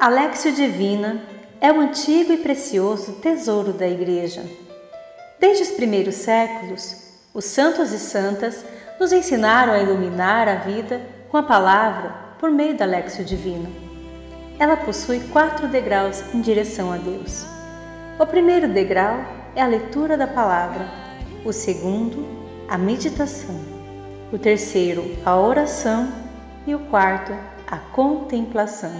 Alexio Divina é um antigo e precioso tesouro da Igreja. Desde os primeiros séculos, os santos e santas nos ensinaram a iluminar a vida com a palavra por meio da Alexio Divina. Ela possui quatro degraus em direção a Deus. O primeiro degrau é a leitura da palavra, o segundo, a meditação, o terceiro, a oração e o quarto, a contemplação.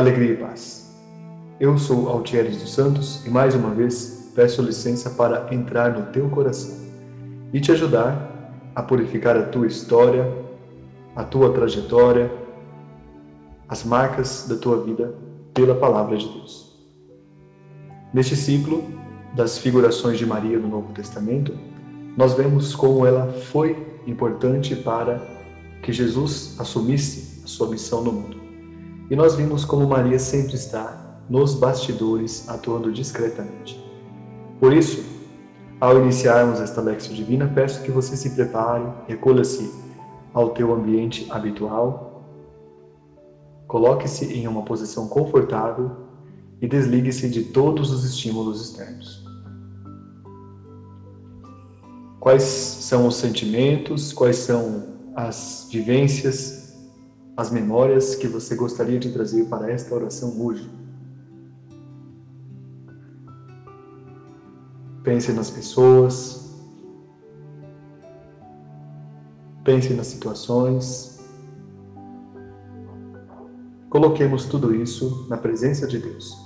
Alegria e paz. Eu sou Altieres dos Santos e mais uma vez peço licença para entrar no teu coração e te ajudar a purificar a tua história, a tua trajetória, as marcas da tua vida pela palavra de Deus. Neste ciclo das figurações de Maria no Novo Testamento, nós vemos como ela foi importante para que Jesus assumisse a sua missão no mundo. E nós vimos como Maria sempre está nos bastidores, atuando discretamente. Por isso, ao iniciarmos esta Lexio Divina, peço que você se prepare, recolha-se ao teu ambiente habitual, coloque-se em uma posição confortável e desligue-se de todos os estímulos externos. Quais são os sentimentos, quais são as vivências as memórias que você gostaria de trazer para esta oração hoje. Pense nas pessoas, pense nas situações. Coloquemos tudo isso na presença de Deus.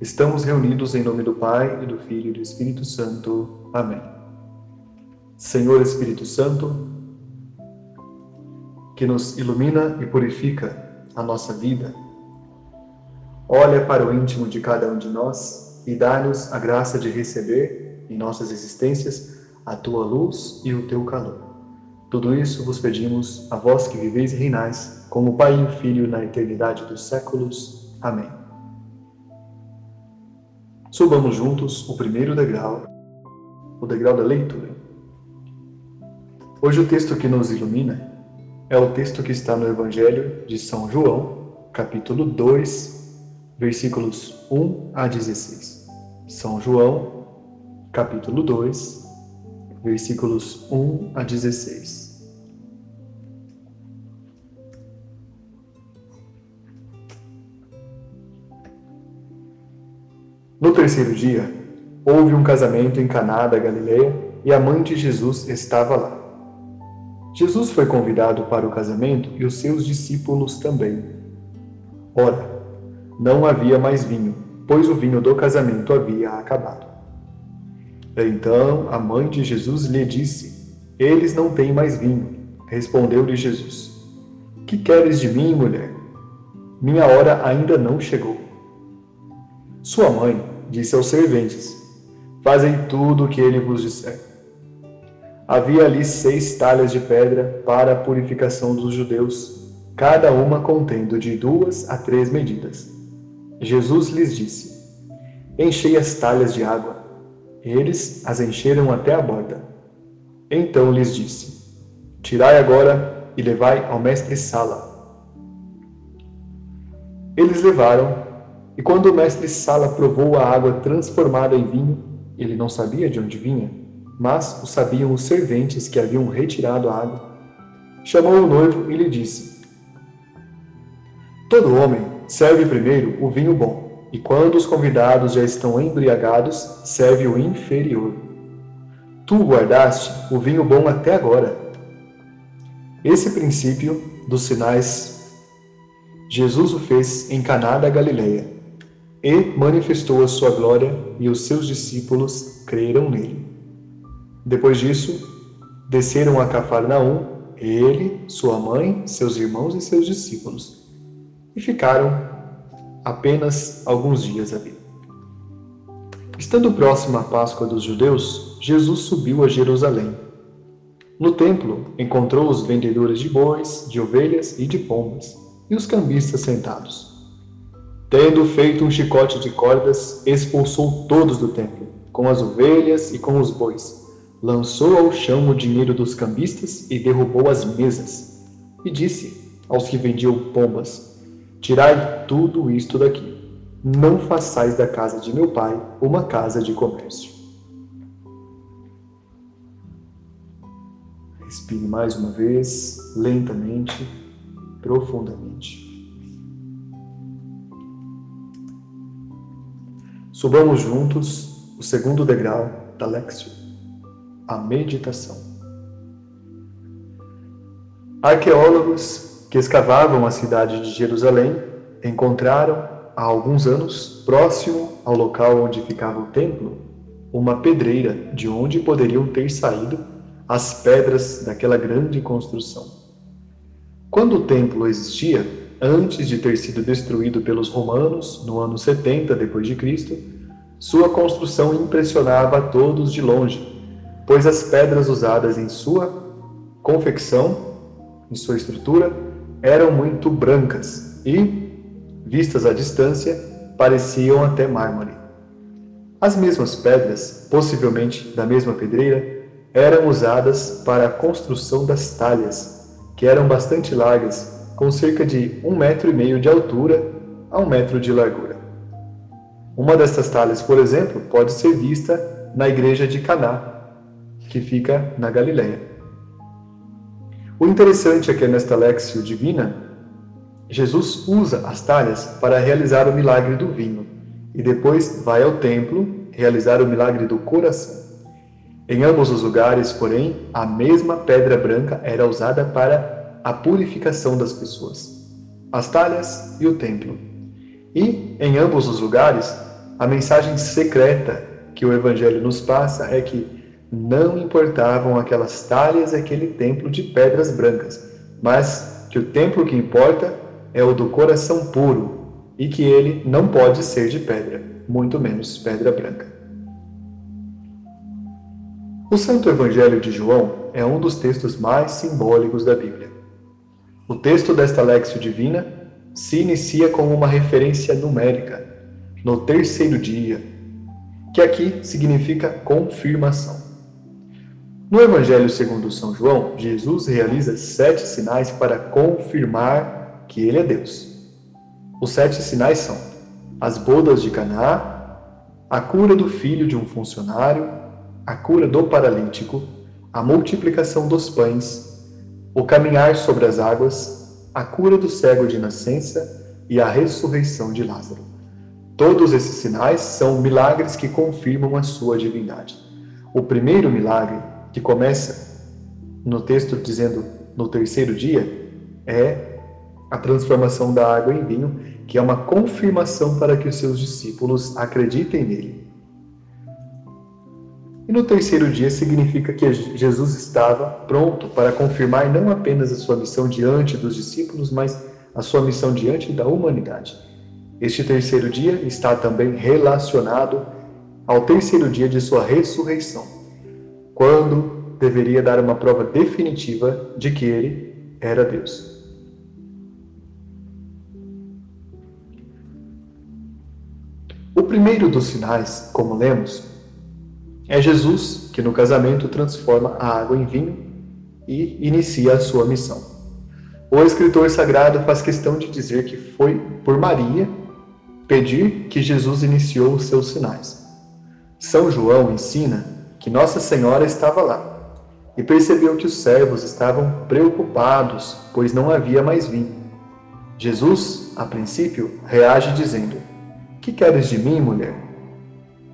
Estamos reunidos em nome do Pai, e do Filho e do Espírito Santo. Amém. Senhor Espírito Santo, que nos ilumina e purifica a nossa vida. Olha para o íntimo de cada um de nós e dá-nos a graça de receber em nossas existências a tua luz e o teu calor. Tudo isso vos pedimos, a vós que viveis e reinais, como Pai e Filho na eternidade dos séculos. Amém. Subamos juntos o primeiro degrau, o degrau da leitura. Hoje o texto que nos ilumina é o texto que está no Evangelho de São João, capítulo 2, versículos 1 a 16. São João, capítulo 2, versículos 1 a 16. No terceiro dia, houve um casamento em Caná da Galileia e a mãe de Jesus estava lá. Jesus foi convidado para o casamento e os seus discípulos também. Ora, não havia mais vinho, pois o vinho do casamento havia acabado. Então a mãe de Jesus lhe disse: Eles não têm mais vinho. Respondeu-lhe Jesus: Que queres de mim, mulher? Minha hora ainda não chegou. Sua mãe disse aos serventes: Fazem tudo o que ele vos disser. Havia ali seis talhas de pedra para a purificação dos judeus, cada uma contendo de duas a três medidas. Jesus lhes disse: Enchei as talhas de água. Eles as encheram até a borda. Então lhes disse: Tirai agora e levai ao mestre Sala. Eles levaram, e quando o mestre Sala provou a água transformada em vinho, ele não sabia de onde vinha mas o sabiam os serventes que haviam retirado a água. Chamou o noivo e lhe disse: Todo homem serve primeiro o vinho bom, e quando os convidados já estão embriagados, serve o inferior. Tu guardaste o vinho bom até agora. Esse princípio dos sinais Jesus o fez em Caná da Galileia e manifestou a sua glória, e os seus discípulos creram nele. Depois disso, desceram a Cafarnaum, ele, sua mãe, seus irmãos e seus discípulos, e ficaram apenas alguns dias ali. Estando próxima a Páscoa dos judeus, Jesus subiu a Jerusalém. No templo, encontrou os vendedores de bois, de ovelhas e de pombas, e os cambistas sentados. Tendo feito um chicote de cordas, expulsou todos do templo, com as ovelhas e com os bois. Lançou ao chão o dinheiro dos cambistas e derrubou as mesas. E disse aos que vendiam pombas: Tirai tudo isto daqui. Não façais da casa de meu pai uma casa de comércio. Respire mais uma vez, lentamente, profundamente. Subamos juntos o segundo degrau da Lexio, a meditação. Arqueólogos que escavavam a cidade de Jerusalém encontraram, há alguns anos, próximo ao local onde ficava o templo, uma pedreira de onde poderiam ter saído as pedras daquela grande construção. Quando o templo existia, antes de ter sido destruído pelos romanos no ano 70 depois de Cristo, sua construção impressionava a todos de longe, pois as pedras usadas em sua confecção, em sua estrutura, eram muito brancas e, vistas à distância, pareciam até mármore. As mesmas pedras, possivelmente da mesma pedreira, eram usadas para a construção das talhas, que eram bastante largas, com cerca de um metro e meio de altura a um metro de largura. Uma dessas talhas, por exemplo, pode ser vista na igreja de Caná, que fica na Galileia. O interessante é que nesta Lexio Divina, Jesus usa as talhas para realizar o milagre do vinho e depois vai ao templo realizar o milagre do coração. Em ambos os lugares, porém, a mesma pedra branca era usada para a purificação das pessoas, as talhas e o templo. E, em ambos os lugares, a mensagem secreta que o Evangelho nos passa é que não importavam aquelas talhas e aquele templo de pedras brancas, mas que o templo que importa é o do coração puro e que ele não pode ser de pedra, muito menos pedra branca. O Santo Evangelho de João é um dos textos mais simbólicos da Bíblia. O texto desta Lexio Divina se inicia com uma referência numérica, no terceiro dia, que aqui significa confirmação. No Evangelho segundo São João, Jesus realiza sete sinais para confirmar que ele é Deus. Os sete sinais são as bodas de Caná, a cura do filho de um funcionário, a cura do paralítico, a multiplicação dos pães, o caminhar sobre as águas, a cura do cego de nascença e a ressurreição de Lázaro. Todos esses sinais são milagres que confirmam a sua divindade. O primeiro milagre, que começa no texto dizendo no terceiro dia, é a transformação da água em vinho, que é uma confirmação para que os seus discípulos acreditem nele. E no terceiro dia significa que Jesus estava pronto para confirmar não apenas a sua missão diante dos discípulos, mas a sua missão diante da humanidade. Este terceiro dia está também relacionado ao terceiro dia de sua ressurreição, quando deveria dar uma prova definitiva de que ele era Deus. O primeiro dos sinais, como lemos, é Jesus que no casamento transforma a água em vinho e inicia a sua missão. O escritor sagrado faz questão de dizer que foi por Maria pedir que Jesus iniciou os seus sinais. São João ensina que Nossa Senhora estava lá e percebeu que os servos estavam preocupados, pois não havia mais vinho. Jesus, a princípio, reage dizendo: Que queres de mim, mulher?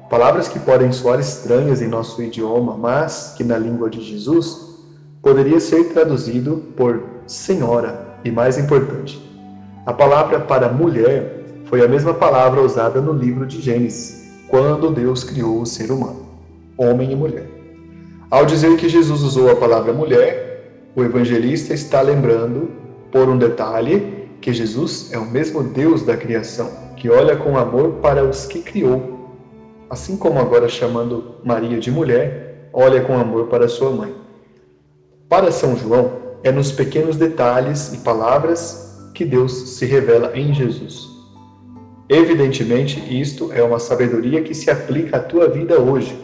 Palavras que podem soar estranhas em nosso idioma, mas que na língua de Jesus poderia ser traduzido por senhora e mais importante. A palavra para mulher foi a mesma palavra usada no livro de Gênesis, quando Deus criou o ser humano, homem e mulher. Ao dizer que Jesus usou a palavra mulher, o evangelista está lembrando, por um detalhe, que Jesus é o mesmo Deus da criação, que olha com amor para os que criou assim como agora chamando Maria de mulher, olha com amor para sua mãe. Para São João, é nos pequenos detalhes e palavras que Deus se revela em Jesus. Evidentemente, isto é uma sabedoria que se aplica à tua vida hoje,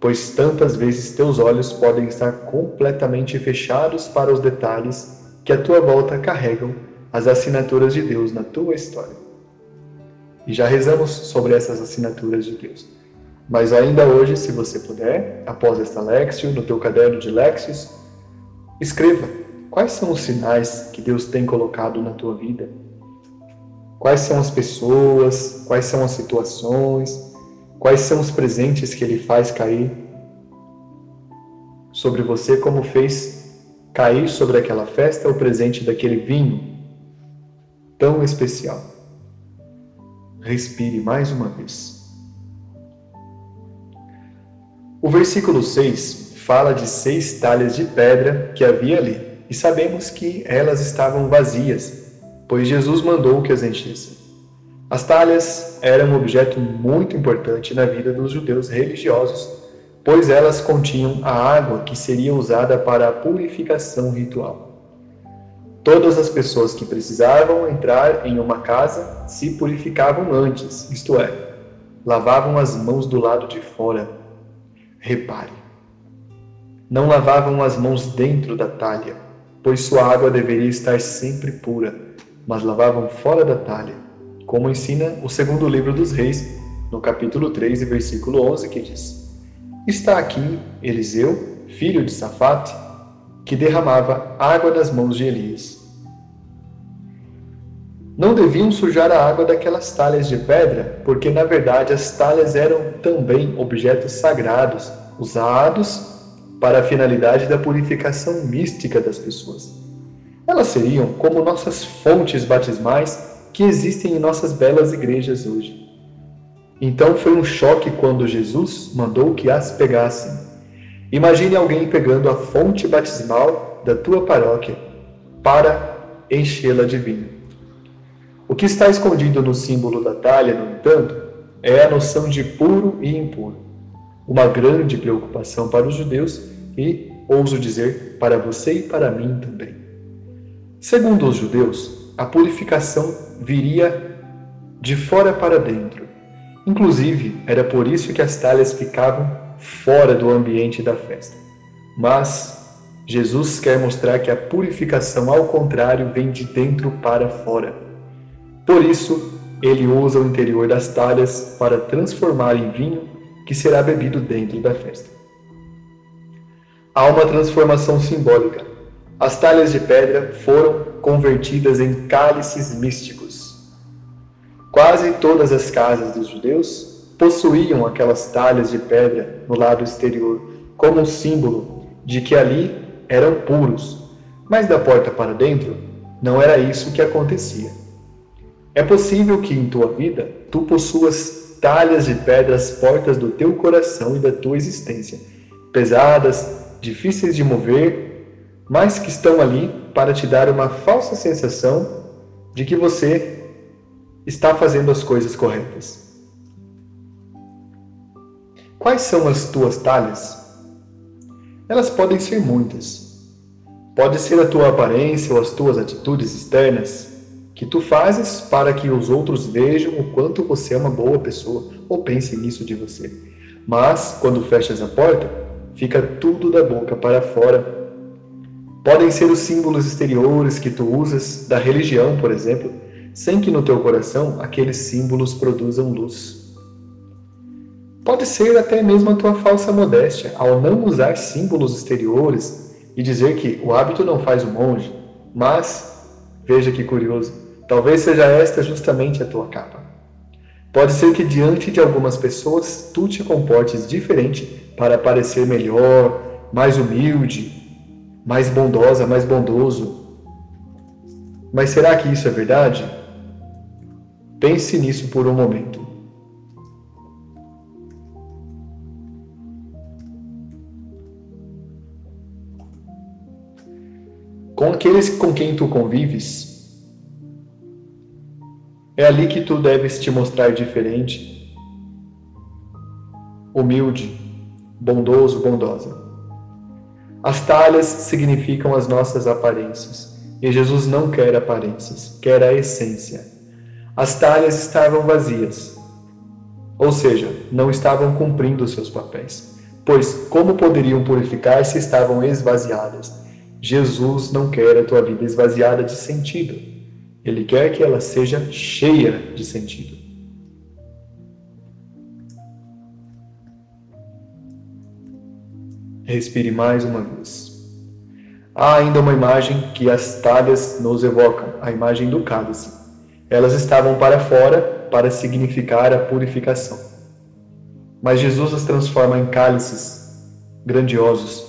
pois tantas vezes teus olhos podem estar completamente fechados para os detalhes que à tua volta carregam as assinaturas de Deus na tua história. E já rezamos sobre essas assinaturas de Deus. Mas ainda hoje, se você puder, após esta Lexio, no teu caderno de Lexios, escreva quais são os sinais que Deus tem colocado na tua vida. Quais são as pessoas, quais são as situações, quais são os presentes que Ele faz cair sobre você, como fez cair sobre aquela festa o presente daquele vinho tão especial. Respire mais uma vez. O versículo 6 fala de seis talhas de pedra que havia ali, e sabemos que elas estavam vazias, pois Jesus mandou que as enchessem. As talhas eram um objeto muito importante na vida dos judeus religiosos, pois elas continham a água que seria usada para a purificação ritual. Todas as pessoas que precisavam entrar em uma casa se purificavam antes, isto é, lavavam as mãos do lado de fora. Repare, não lavavam as mãos dentro da talha, pois sua água deveria estar sempre pura, mas lavavam fora da talha, como ensina o segundo livro dos Reis, no capítulo 3 e versículo 11, que diz: Está aqui Eliseu, filho de Safate, que derramava água das mãos de Elias. Não deviam sujar a água daquelas talhas de pedra, porque na verdade as talhas eram também objetos sagrados, usados para a finalidade da purificação mística das pessoas. Elas seriam como nossas fontes batismais que existem em nossas belas igrejas hoje. Então foi um choque quando Jesus mandou que as pegassem Imagine alguém pegando a fonte batismal da tua paróquia para enchê-la de vinho. O que está escondido no símbolo da talha, no entanto, é a noção de puro e impuro. Uma grande preocupação para os judeus e, ouso dizer, para você e para mim também. Segundo os judeus, a purificação viria de fora para dentro. Inclusive, era por isso que as talhas ficavam fora do ambiente da festa. Mas Jesus quer mostrar que a purificação, ao contrário, vem de dentro para fora. Por isso, ele usa o interior das talhas para transformar em vinho que será bebido dentro da festa. Há uma transformação simbólica. As talhas de pedra foram convertidas em cálices místicos. Quase todas as casas dos judeus possuíam aquelas talhas de pedra no lado exterior, como um símbolo de que ali eram puros. Mas da porta para dentro, não era isso que acontecia. É possível que em tua vida tu possuas talhas de pedra às portas do teu coração e da tua existência, pesadas, difíceis de mover, mas que estão ali para te dar uma falsa sensação de que você está fazendo as coisas corretas. Quais são as tuas talhas? Elas podem ser muitas. Pode ser a tua aparência ou as tuas atitudes externas que tu fazes para que os outros vejam o quanto você é uma boa pessoa ou pensem nisso de você. Mas, quando fechas a porta, fica tudo da boca para fora. Podem ser os símbolos exteriores que tu usas da religião, por exemplo, sem que no teu coração aqueles símbolos produzam luz. Pode ser até mesmo a tua falsa modéstia ao não usar símbolos exteriores e dizer que o hábito não faz o monge, mas, veja que curioso, talvez seja esta justamente a tua capa. Pode ser que diante de algumas pessoas tu te comportes diferente para parecer melhor, mais humilde, mais bondosa, mais bondoso. Mas será que isso é verdade? Pense nisso por um momento. com aqueles com quem tu convives, é ali que tu deves te mostrar diferente, humilde, bondoso, bondosa. As talhas significam as nossas aparências, e Jesus não quer aparências, quer a essência. As talhas estavam vazias, ou seja, não estavam cumprindo seus papéis, pois como poderiam purificar se estavam esvaziadas? Jesus não quer a tua vida esvaziada de sentido. Ele quer que ela seja cheia de sentido. Respire mais uma vez. Há ainda uma imagem que as talhas nos evocam, a imagem do cálice. Elas estavam para fora para significar a purificação. Mas Jesus as transforma em cálices grandiosos.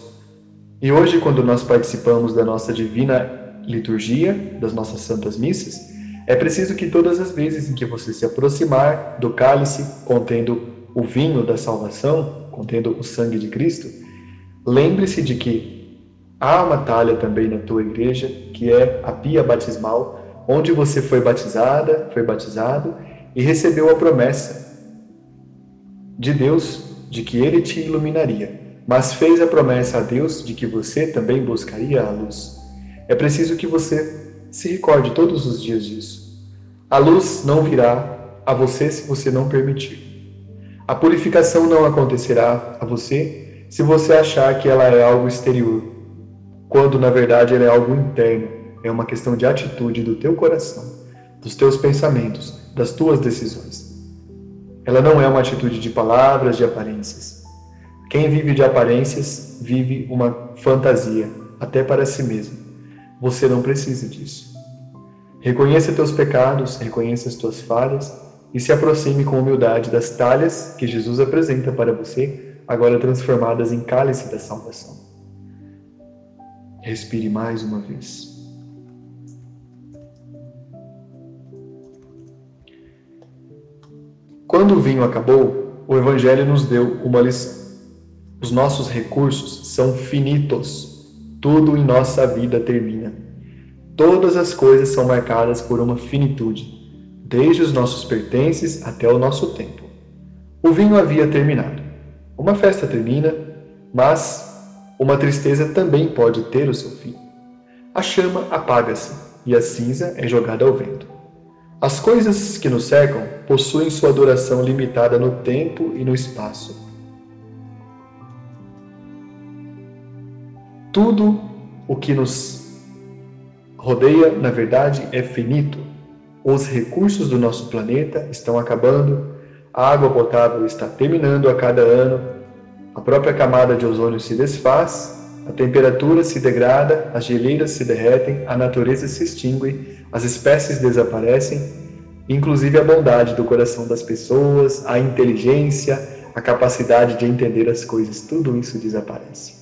E hoje, quando nós participamos da nossa divina liturgia, das nossas santas missas, é preciso que todas as vezes em que você se aproximar do cálice contendo o vinho da salvação, contendo o sangue de Cristo, lembre-se de que há uma talha também na tua igreja, que é a pia batismal, onde você foi batizada, foi batizado e recebeu a promessa de Deus de que ele te iluminaria, mas fez a promessa a Deus de que você também buscaria a luz. É preciso que você se recorde todos os dias disso. A luz não virá a você se você não permitir. A purificação não acontecerá a você se você achar que ela é algo exterior, quando na verdade ela é algo interno, é uma questão de atitude do teu coração, dos teus pensamentos, das tuas decisões. Ela não é uma atitude de palavras, de aparências. Quem vive de aparências vive uma fantasia, até para si mesmo. Você não precisa disso. Reconheça teus pecados, reconheça as tuas falhas e se aproxime com humildade das talhas que Jesus apresenta para você, agora transformadas em cálice da salvação. Respire mais uma vez. Quando o vinho acabou, o Evangelho nos deu uma lição. Os nossos recursos são finitos tudo em nossa vida termina. Todas as coisas são marcadas por uma finitude, desde os nossos pertences até o nosso tempo. O vinho havia terminado. Uma festa termina, mas uma tristeza também pode ter o seu fim. A chama apaga-se e a cinza é jogada ao vento. As coisas que nos cercam possuem sua duração limitada no tempo e no espaço Tudo o que nos rodeia, na verdade, é finito. Os recursos do nosso planeta estão acabando, a água potável está terminando a cada ano, a própria camada de ozônio se desfaz, a temperatura se degrada, as geleiras se derretem, a natureza se extingue, as espécies desaparecem, inclusive a bondade do coração das pessoas, a inteligência, a capacidade de entender as coisas, tudo isso desaparece.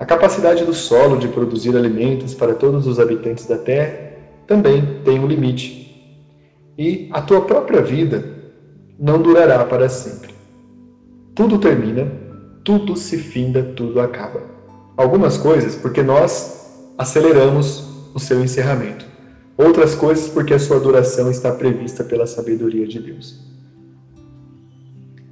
A capacidade do solo de produzir alimentos para todos os habitantes da Terra também tem um limite. E a tua própria vida não durará para sempre. Tudo termina, tudo se finda, tudo acaba. Algumas coisas porque nós aceleramos o seu encerramento. Outras coisas porque a sua duração está prevista pela sabedoria de Deus.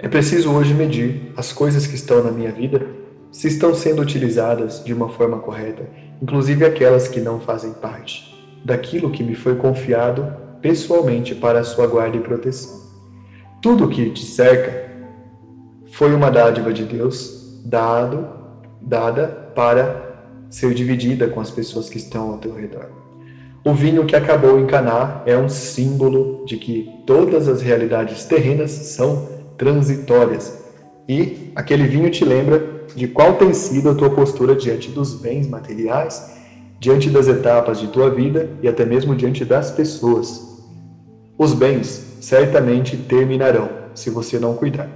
É preciso hoje medir as coisas que estão na minha vida se estão sendo utilizadas de uma forma correta, inclusive aquelas que não fazem parte daquilo que me foi confiado pessoalmente para a sua guarda e proteção. Tudo que te cerca foi uma dádiva de Deus dado, dada para ser dividida com as pessoas que estão ao teu redor. O vinho que acabou em Caná é um símbolo de que todas as realidades terrenas são transitórias e aquele vinho te lembra de qual tem sido a tua postura diante dos bens materiais, diante das etapas de tua vida e até mesmo diante das pessoas. Os bens certamente terminarão se você não cuidar.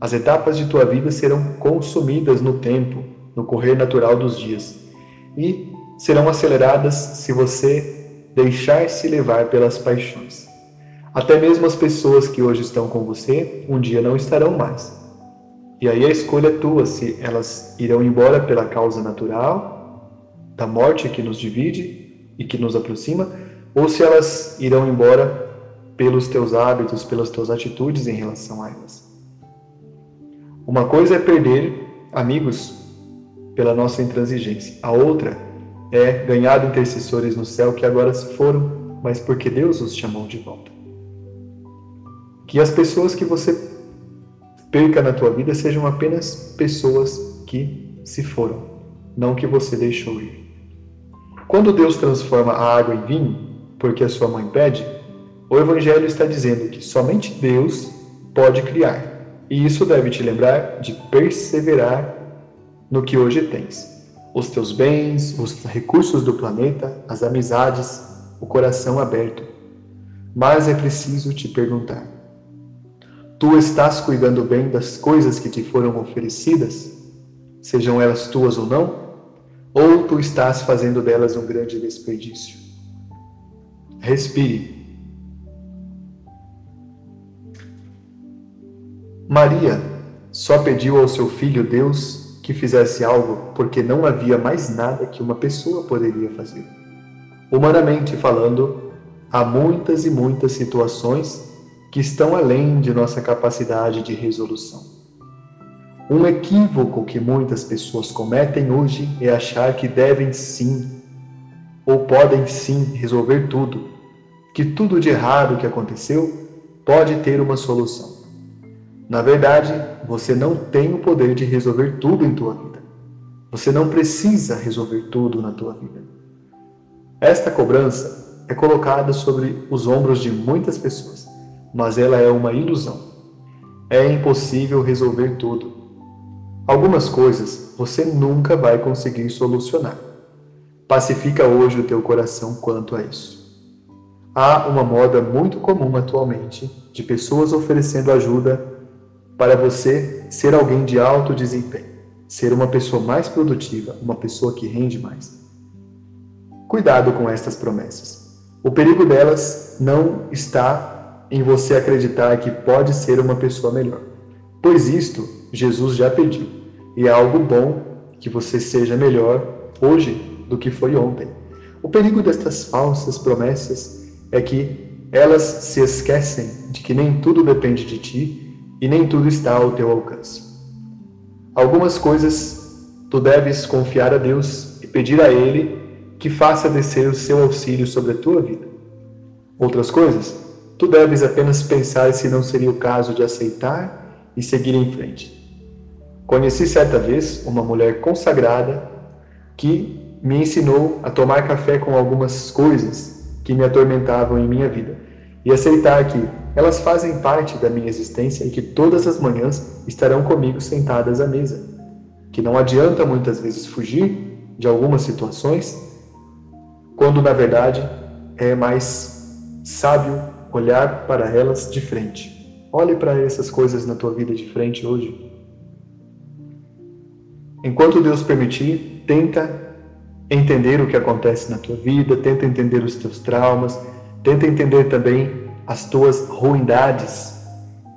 As etapas de tua vida serão consumidas no tempo, no correr natural dos dias, e serão aceleradas se você deixar-se levar pelas paixões. Até mesmo as pessoas que hoje estão com você, um dia não estarão mais. E aí a escolha é tua se elas irão embora pela causa natural, da morte que nos divide e que nos aproxima, ou se elas irão embora pelos teus hábitos, pelas tuas atitudes em relação a elas. Uma coisa é perder amigos pela nossa intransigência. A outra é ganhar intercessores no céu que agora se foram, mas porque Deus os chamou de volta. Que as pessoas que você perca na tua vida sejam apenas pessoas que se foram, não que você deixou ir. Quando Deus transforma a água em vinho, porque a sua mãe pede, o Evangelho está dizendo que somente Deus pode criar. E isso deve te lembrar de perseverar no que hoje tens. Os teus bens, os recursos do planeta, as amizades, o coração aberto. Mas é preciso te perguntar: Tu estás cuidando bem das coisas que te foram oferecidas, sejam elas tuas ou não? Ou tu estás fazendo delas um grande desperdício? Respire. Maria só pediu ao seu filho Deus que fizesse algo porque não havia mais nada que uma pessoa poderia fazer. Humanamente falando, há muitas e muitas situações que estão além de nossa capacidade de resolução. Um equívoco que muitas pessoas cometem hoje é achar que devem sim ou podem sim resolver tudo, que tudo de errado que aconteceu pode ter uma solução. Na verdade, você não tem o poder de resolver tudo em tua vida. Você não precisa resolver tudo na tua vida. Esta cobrança é colocada sobre os ombros de muitas pessoas mas ela é uma ilusão. É impossível resolver tudo. Algumas coisas você nunca vai conseguir solucionar. Pacifica hoje o teu coração quanto a isso. Há uma moda muito comum atualmente de pessoas oferecendo ajuda para você ser alguém de alto desempenho, ser uma pessoa mais produtiva, uma pessoa que rende mais. Cuidado com estas promessas. O perigo delas não está em você acreditar que pode ser uma pessoa melhor. Pois isto Jesus já pediu, e é algo bom que você seja melhor hoje do que foi ontem. O perigo destas falsas promessas é que elas se esquecem de que nem tudo depende de ti e nem tudo está ao teu alcance. Algumas coisas tu deves confiar a Deus e pedir a Ele que faça descer o seu auxílio sobre a tua vida. Outras coisas Tu deves apenas pensar se não seria o caso de aceitar e seguir em frente. Conheci certa vez uma mulher consagrada que me ensinou a tomar café com algumas coisas que me atormentavam em minha vida e aceitar que elas fazem parte da minha existência e que todas as manhãs estarão comigo sentadas à mesa. Que não adianta muitas vezes fugir de algumas situações, quando na verdade é mais sábio olhar para elas de frente. Olhe para essas coisas na tua vida de frente hoje. Enquanto Deus permitir, tenta entender o que acontece na tua vida, tenta entender os teus traumas, tenta entender também as tuas ruindades,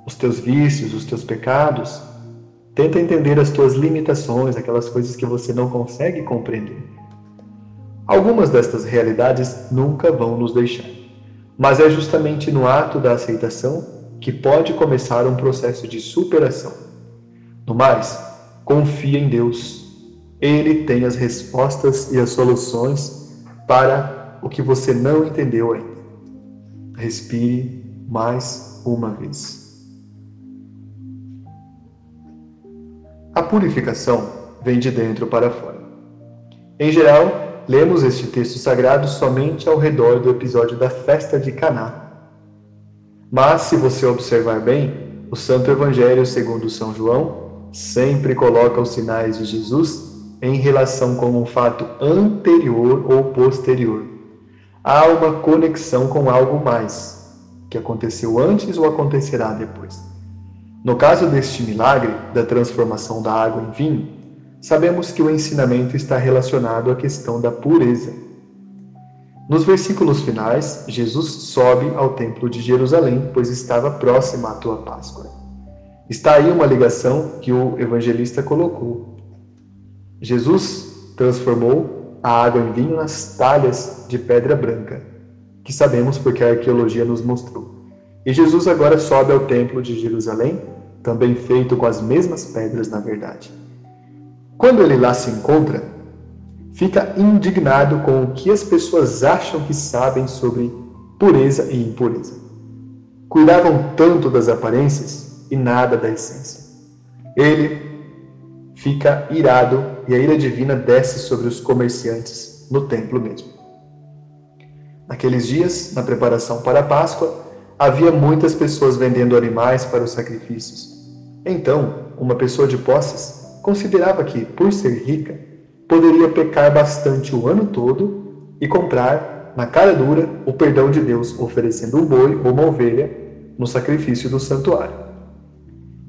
os teus vícios, os teus pecados. Tenta entender as tuas limitações, aquelas coisas que você não consegue compreender. Algumas destas realidades nunca vão nos deixar. Mas é justamente no ato da aceitação que pode começar um processo de superação. No mais, confia em Deus. Ele tem as respostas e as soluções para o que você não entendeu ainda. Respire mais uma vez. A purificação vem de dentro para fora. Em geral, lemos este texto sagrado somente ao redor do episódio da festa de Caná. Mas, se você observar bem, o Santo Evangelho segundo São João sempre coloca os sinais de Jesus em relação com um fato anterior ou posterior. Há uma conexão com algo mais, que aconteceu antes ou acontecerá depois. No caso deste milagre da transformação da água em vinho, sabemos que o ensinamento está relacionado à questão da pureza. Nos versículos finais, Jesus sobe ao Templo de Jerusalém, pois estava próxima a tua Páscoa. Está aí uma ligação que o evangelista colocou. Jesus transformou a água em nas talhas de pedra branca, que sabemos porque a arqueologia nos mostrou. E Jesus agora sobe ao Templo de Jerusalém, também feito com as mesmas pedras, na verdade. quando ele lá se encontra, fica indignado com o que as pessoas acham que sabem sobre pureza e impureza. Cuidavam tanto das aparências e nada da essência. Ele fica irado e a ira divina desce sobre os comerciantes no templo mesmo. Naqueles dias, na preparação para a Páscoa, havia muitas pessoas vendendo animais para os sacrifícios. Então, uma pessoa de posses considerava que, por ser rica, poderia pecar bastante o ano todo e comprar, na cara dura, o perdão de Deus, oferecendo um boi ou uma ovelha no sacrifício do santuário.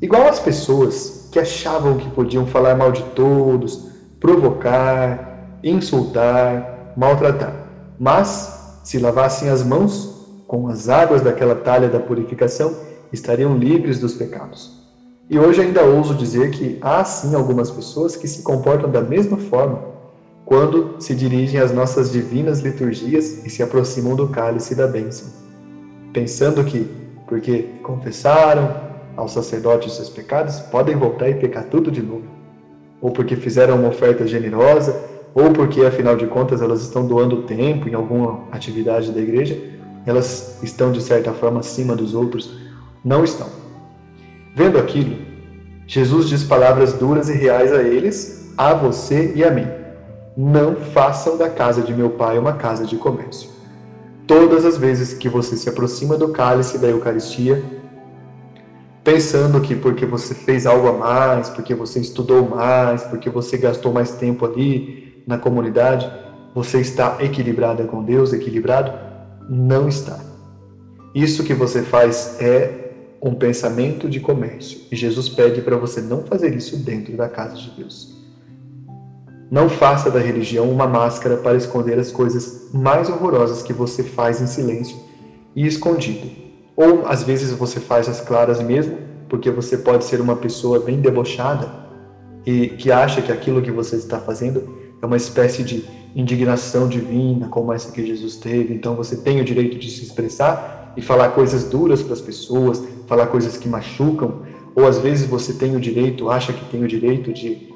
Igual as pessoas que achavam que podiam falar mal de todos, provocar, insultar, maltratar, mas se lavassem as mãos com as águas daquela talha da purificação, estariam livres dos pecados. E hoje ainda ouso dizer que há sim algumas pessoas que se comportam da mesma forma quando se dirigem às nossas divinas liturgias e se aproximam do cálice da bênção, pensando que, porque confessaram ao sacerdote os seus pecados, podem voltar e pecar tudo de novo, ou porque fizeram uma oferta generosa, ou porque afinal de contas elas estão doando tempo em alguma atividade da igreja, elas estão de certa forma acima dos outros. Não estão. Vendo aquilo, Jesus diz palavras duras e reais a eles, a você e a mim. Não façam da casa de meu pai uma casa de comércio. Todas as vezes que você se aproxima do cálice da Eucaristia, pensando que porque você fez algo a mais, porque você estudou mais, porque você gastou mais tempo ali na comunidade, você está equilibrada com Deus, equilibrado, não está. Isso que você faz é um pensamento de comércio. E Jesus pede para você não fazer isso dentro da casa de Deus. Não faça da religião uma máscara para esconder as coisas mais horrorosas que você faz em silêncio e escondido. Ou às vezes você faz as claras mesmo, porque você pode ser uma pessoa bem debochada e que acha que aquilo que você está fazendo é uma espécie de indignação divina, como essa que Jesus teve. Então você tem o direito de se expressar e falar coisas duras para as pessoas, falar coisas que machucam, ou às vezes você tem o direito, acha que tem o direito de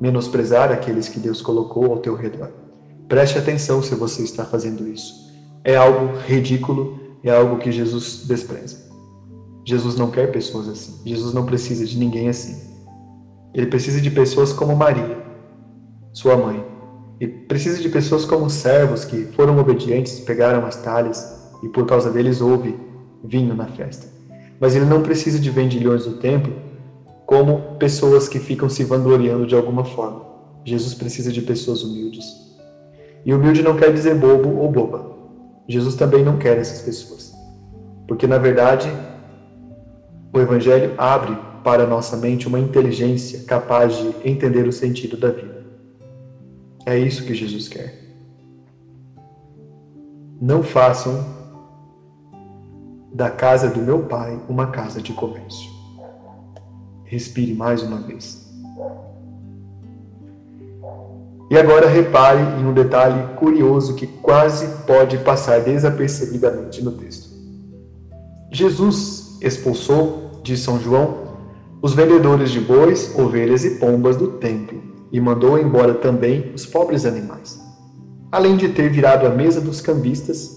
menosprezar aqueles que Deus colocou ao teu redor. Preste atenção se você está fazendo isso. É algo ridículo, é algo que Jesus despreza. Jesus não quer pessoas assim. Jesus não precisa de ninguém assim. Ele precisa de pessoas como Maria, sua mãe. E precisa de pessoas como servos que foram obedientes, pegaram as talhas e por causa deles houve vinho na festa. Mas ele não precisa de vendilhões do templo como pessoas que ficam se vangloriando de alguma forma. Jesus precisa de pessoas humildes. E humilde não quer dizer bobo ou boba. Jesus também não quer essas pessoas. Porque na verdade, o evangelho abre para a nossa mente uma inteligência capaz de entender o sentido da vida. É isso que Jesus quer. Não façam da casa do meu pai uma casa de comércio. Respire mais uma vez. E agora repare em um detalhe curioso que quase pode passar desapercebidamente no texto. Jesus expulsou de São João os vendedores de bois, ovelhas e pombas do templo e mandou embora também os pobres animais, além de ter virado a mesa dos cambistas,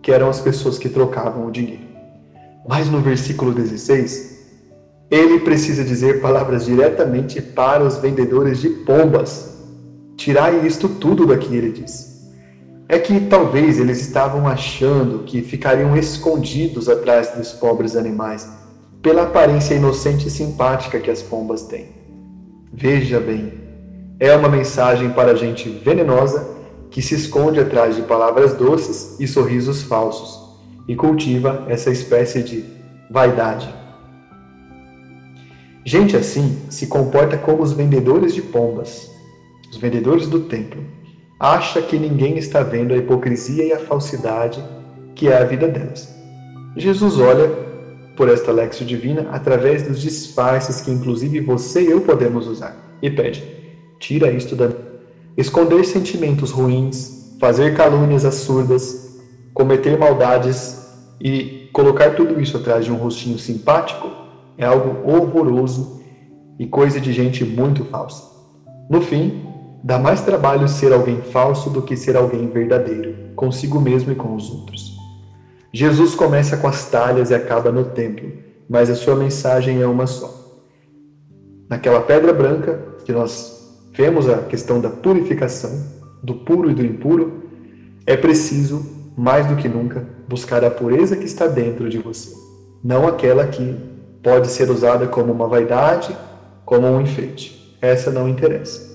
que eram as pessoas que trocavam o dinheiro. Mas no versículo 16, ele precisa dizer palavras diretamente para os vendedores de pombas. Tirai isto tudo daqui, ele diz. É que talvez eles estavam achando que ficariam escondidos atrás dos pobres animais, pela aparência inocente e simpática que as pombas têm. Veja bem, é uma mensagem para gente venenosa que se esconde atrás de palavras doces e sorrisos falsos e cultiva essa espécie de vaidade. Gente assim se comporta como os vendedores de pombas, os vendedores do templo. Acha que ninguém está vendo a hipocrisia e a falsidade que é a vida delas. Jesus olha por esta lexo divina através dos disfarces que inclusive você e eu podemos usar. E pede: tira isto da esconder sentimentos ruins, fazer calúnias absurdas, cometer maldades e colocar tudo isso atrás de um rostinho simpático é algo horroroso e coisa de gente muito falsa. No fim, dá mais trabalho ser alguém falso do que ser alguém verdadeiro, consigo mesmo e com os outros. Jesus começa com as talhas e acaba no templo, mas a sua mensagem é uma só. Naquela pedra branca, que nós vemos a questão da purificação, do puro e do impuro, é preciso, mais do que nunca, buscar a pureza que está dentro de você, não aquela que pode ser usada como uma vaidade, como um enfeite. Essa não interessa.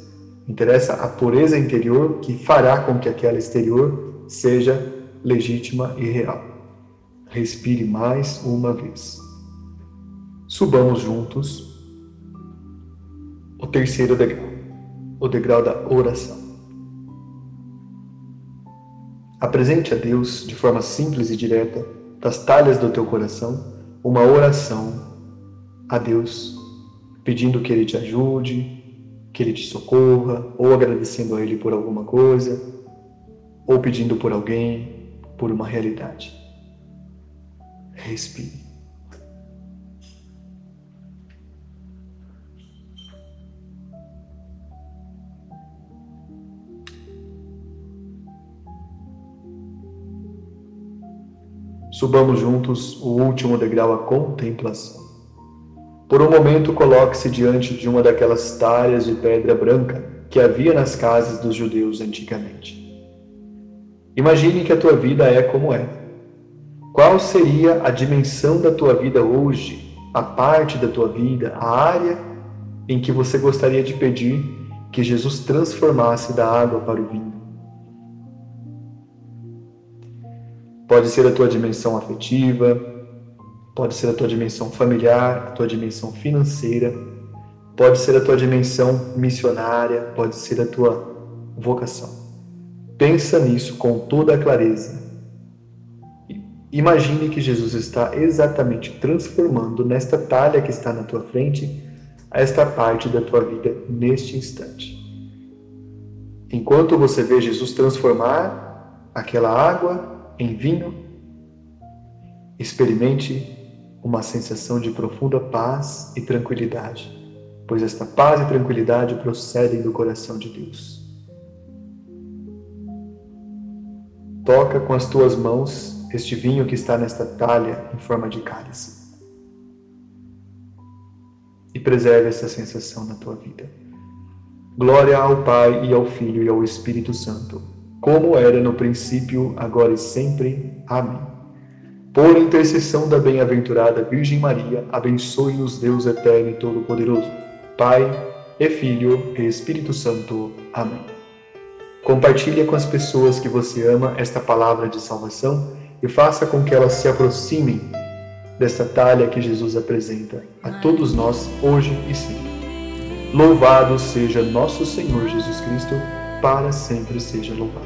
Interessa a pureza interior que fará com que aquela exterior seja legítima e real. Respire mais uma vez. Subamos juntos o terceiro degrau, o degrau da oração. Apresente a Deus, de forma simples e direta, das talhas do teu coração, uma oração a Deus, pedindo que Ele te ajude, que Ele te socorra, ou agradecendo a Ele por alguma coisa, ou pedindo por alguém, por uma realidade. Respire. Subamos juntos o último degrau, a contemplação. Por um momento, coloque-se diante de uma daquelas talhas de pedra branca que havia nas casas dos judeus antigamente. Imagine que a tua vida é como é. Qual seria a dimensão da tua vida hoje, a parte da tua vida, a área em que você gostaria de pedir que Jesus transformasse da água para o vinho? Pode ser a tua dimensão afetiva, pode ser a tua dimensão familiar, a tua dimensão financeira, pode ser a tua dimensão missionária, pode ser a tua vocação. Pensa nisso com toda a clareza. Imagine que Jesus está exatamente transformando nesta talha que está na tua frente esta parte da tua vida neste instante. Enquanto você vê Jesus transformar aquela água em vinho, experimente uma sensação de profunda paz e tranquilidade, pois esta paz e tranquilidade procedem do coração de Deus. Toca com as tuas mãos este vinho que está nesta talha em forma de cálice. E preserve essa sensação na tua vida. Glória ao Pai e ao Filho e ao Espírito Santo como era no princípio, agora e sempre. Amém. Por intercessão da bem-aventurada Virgem Maria, abençoe-nos Deus Eterno e Todo-Poderoso, Pai e Filho e Espírito Santo. Amém. Compartilhe com as pessoas que você ama esta palavra de salvação e faça com que elas se aproximem desta talha que Jesus apresenta a todos nós hoje e sempre. Louvado seja nosso Senhor Jesus Cristo para sempre seja louvado.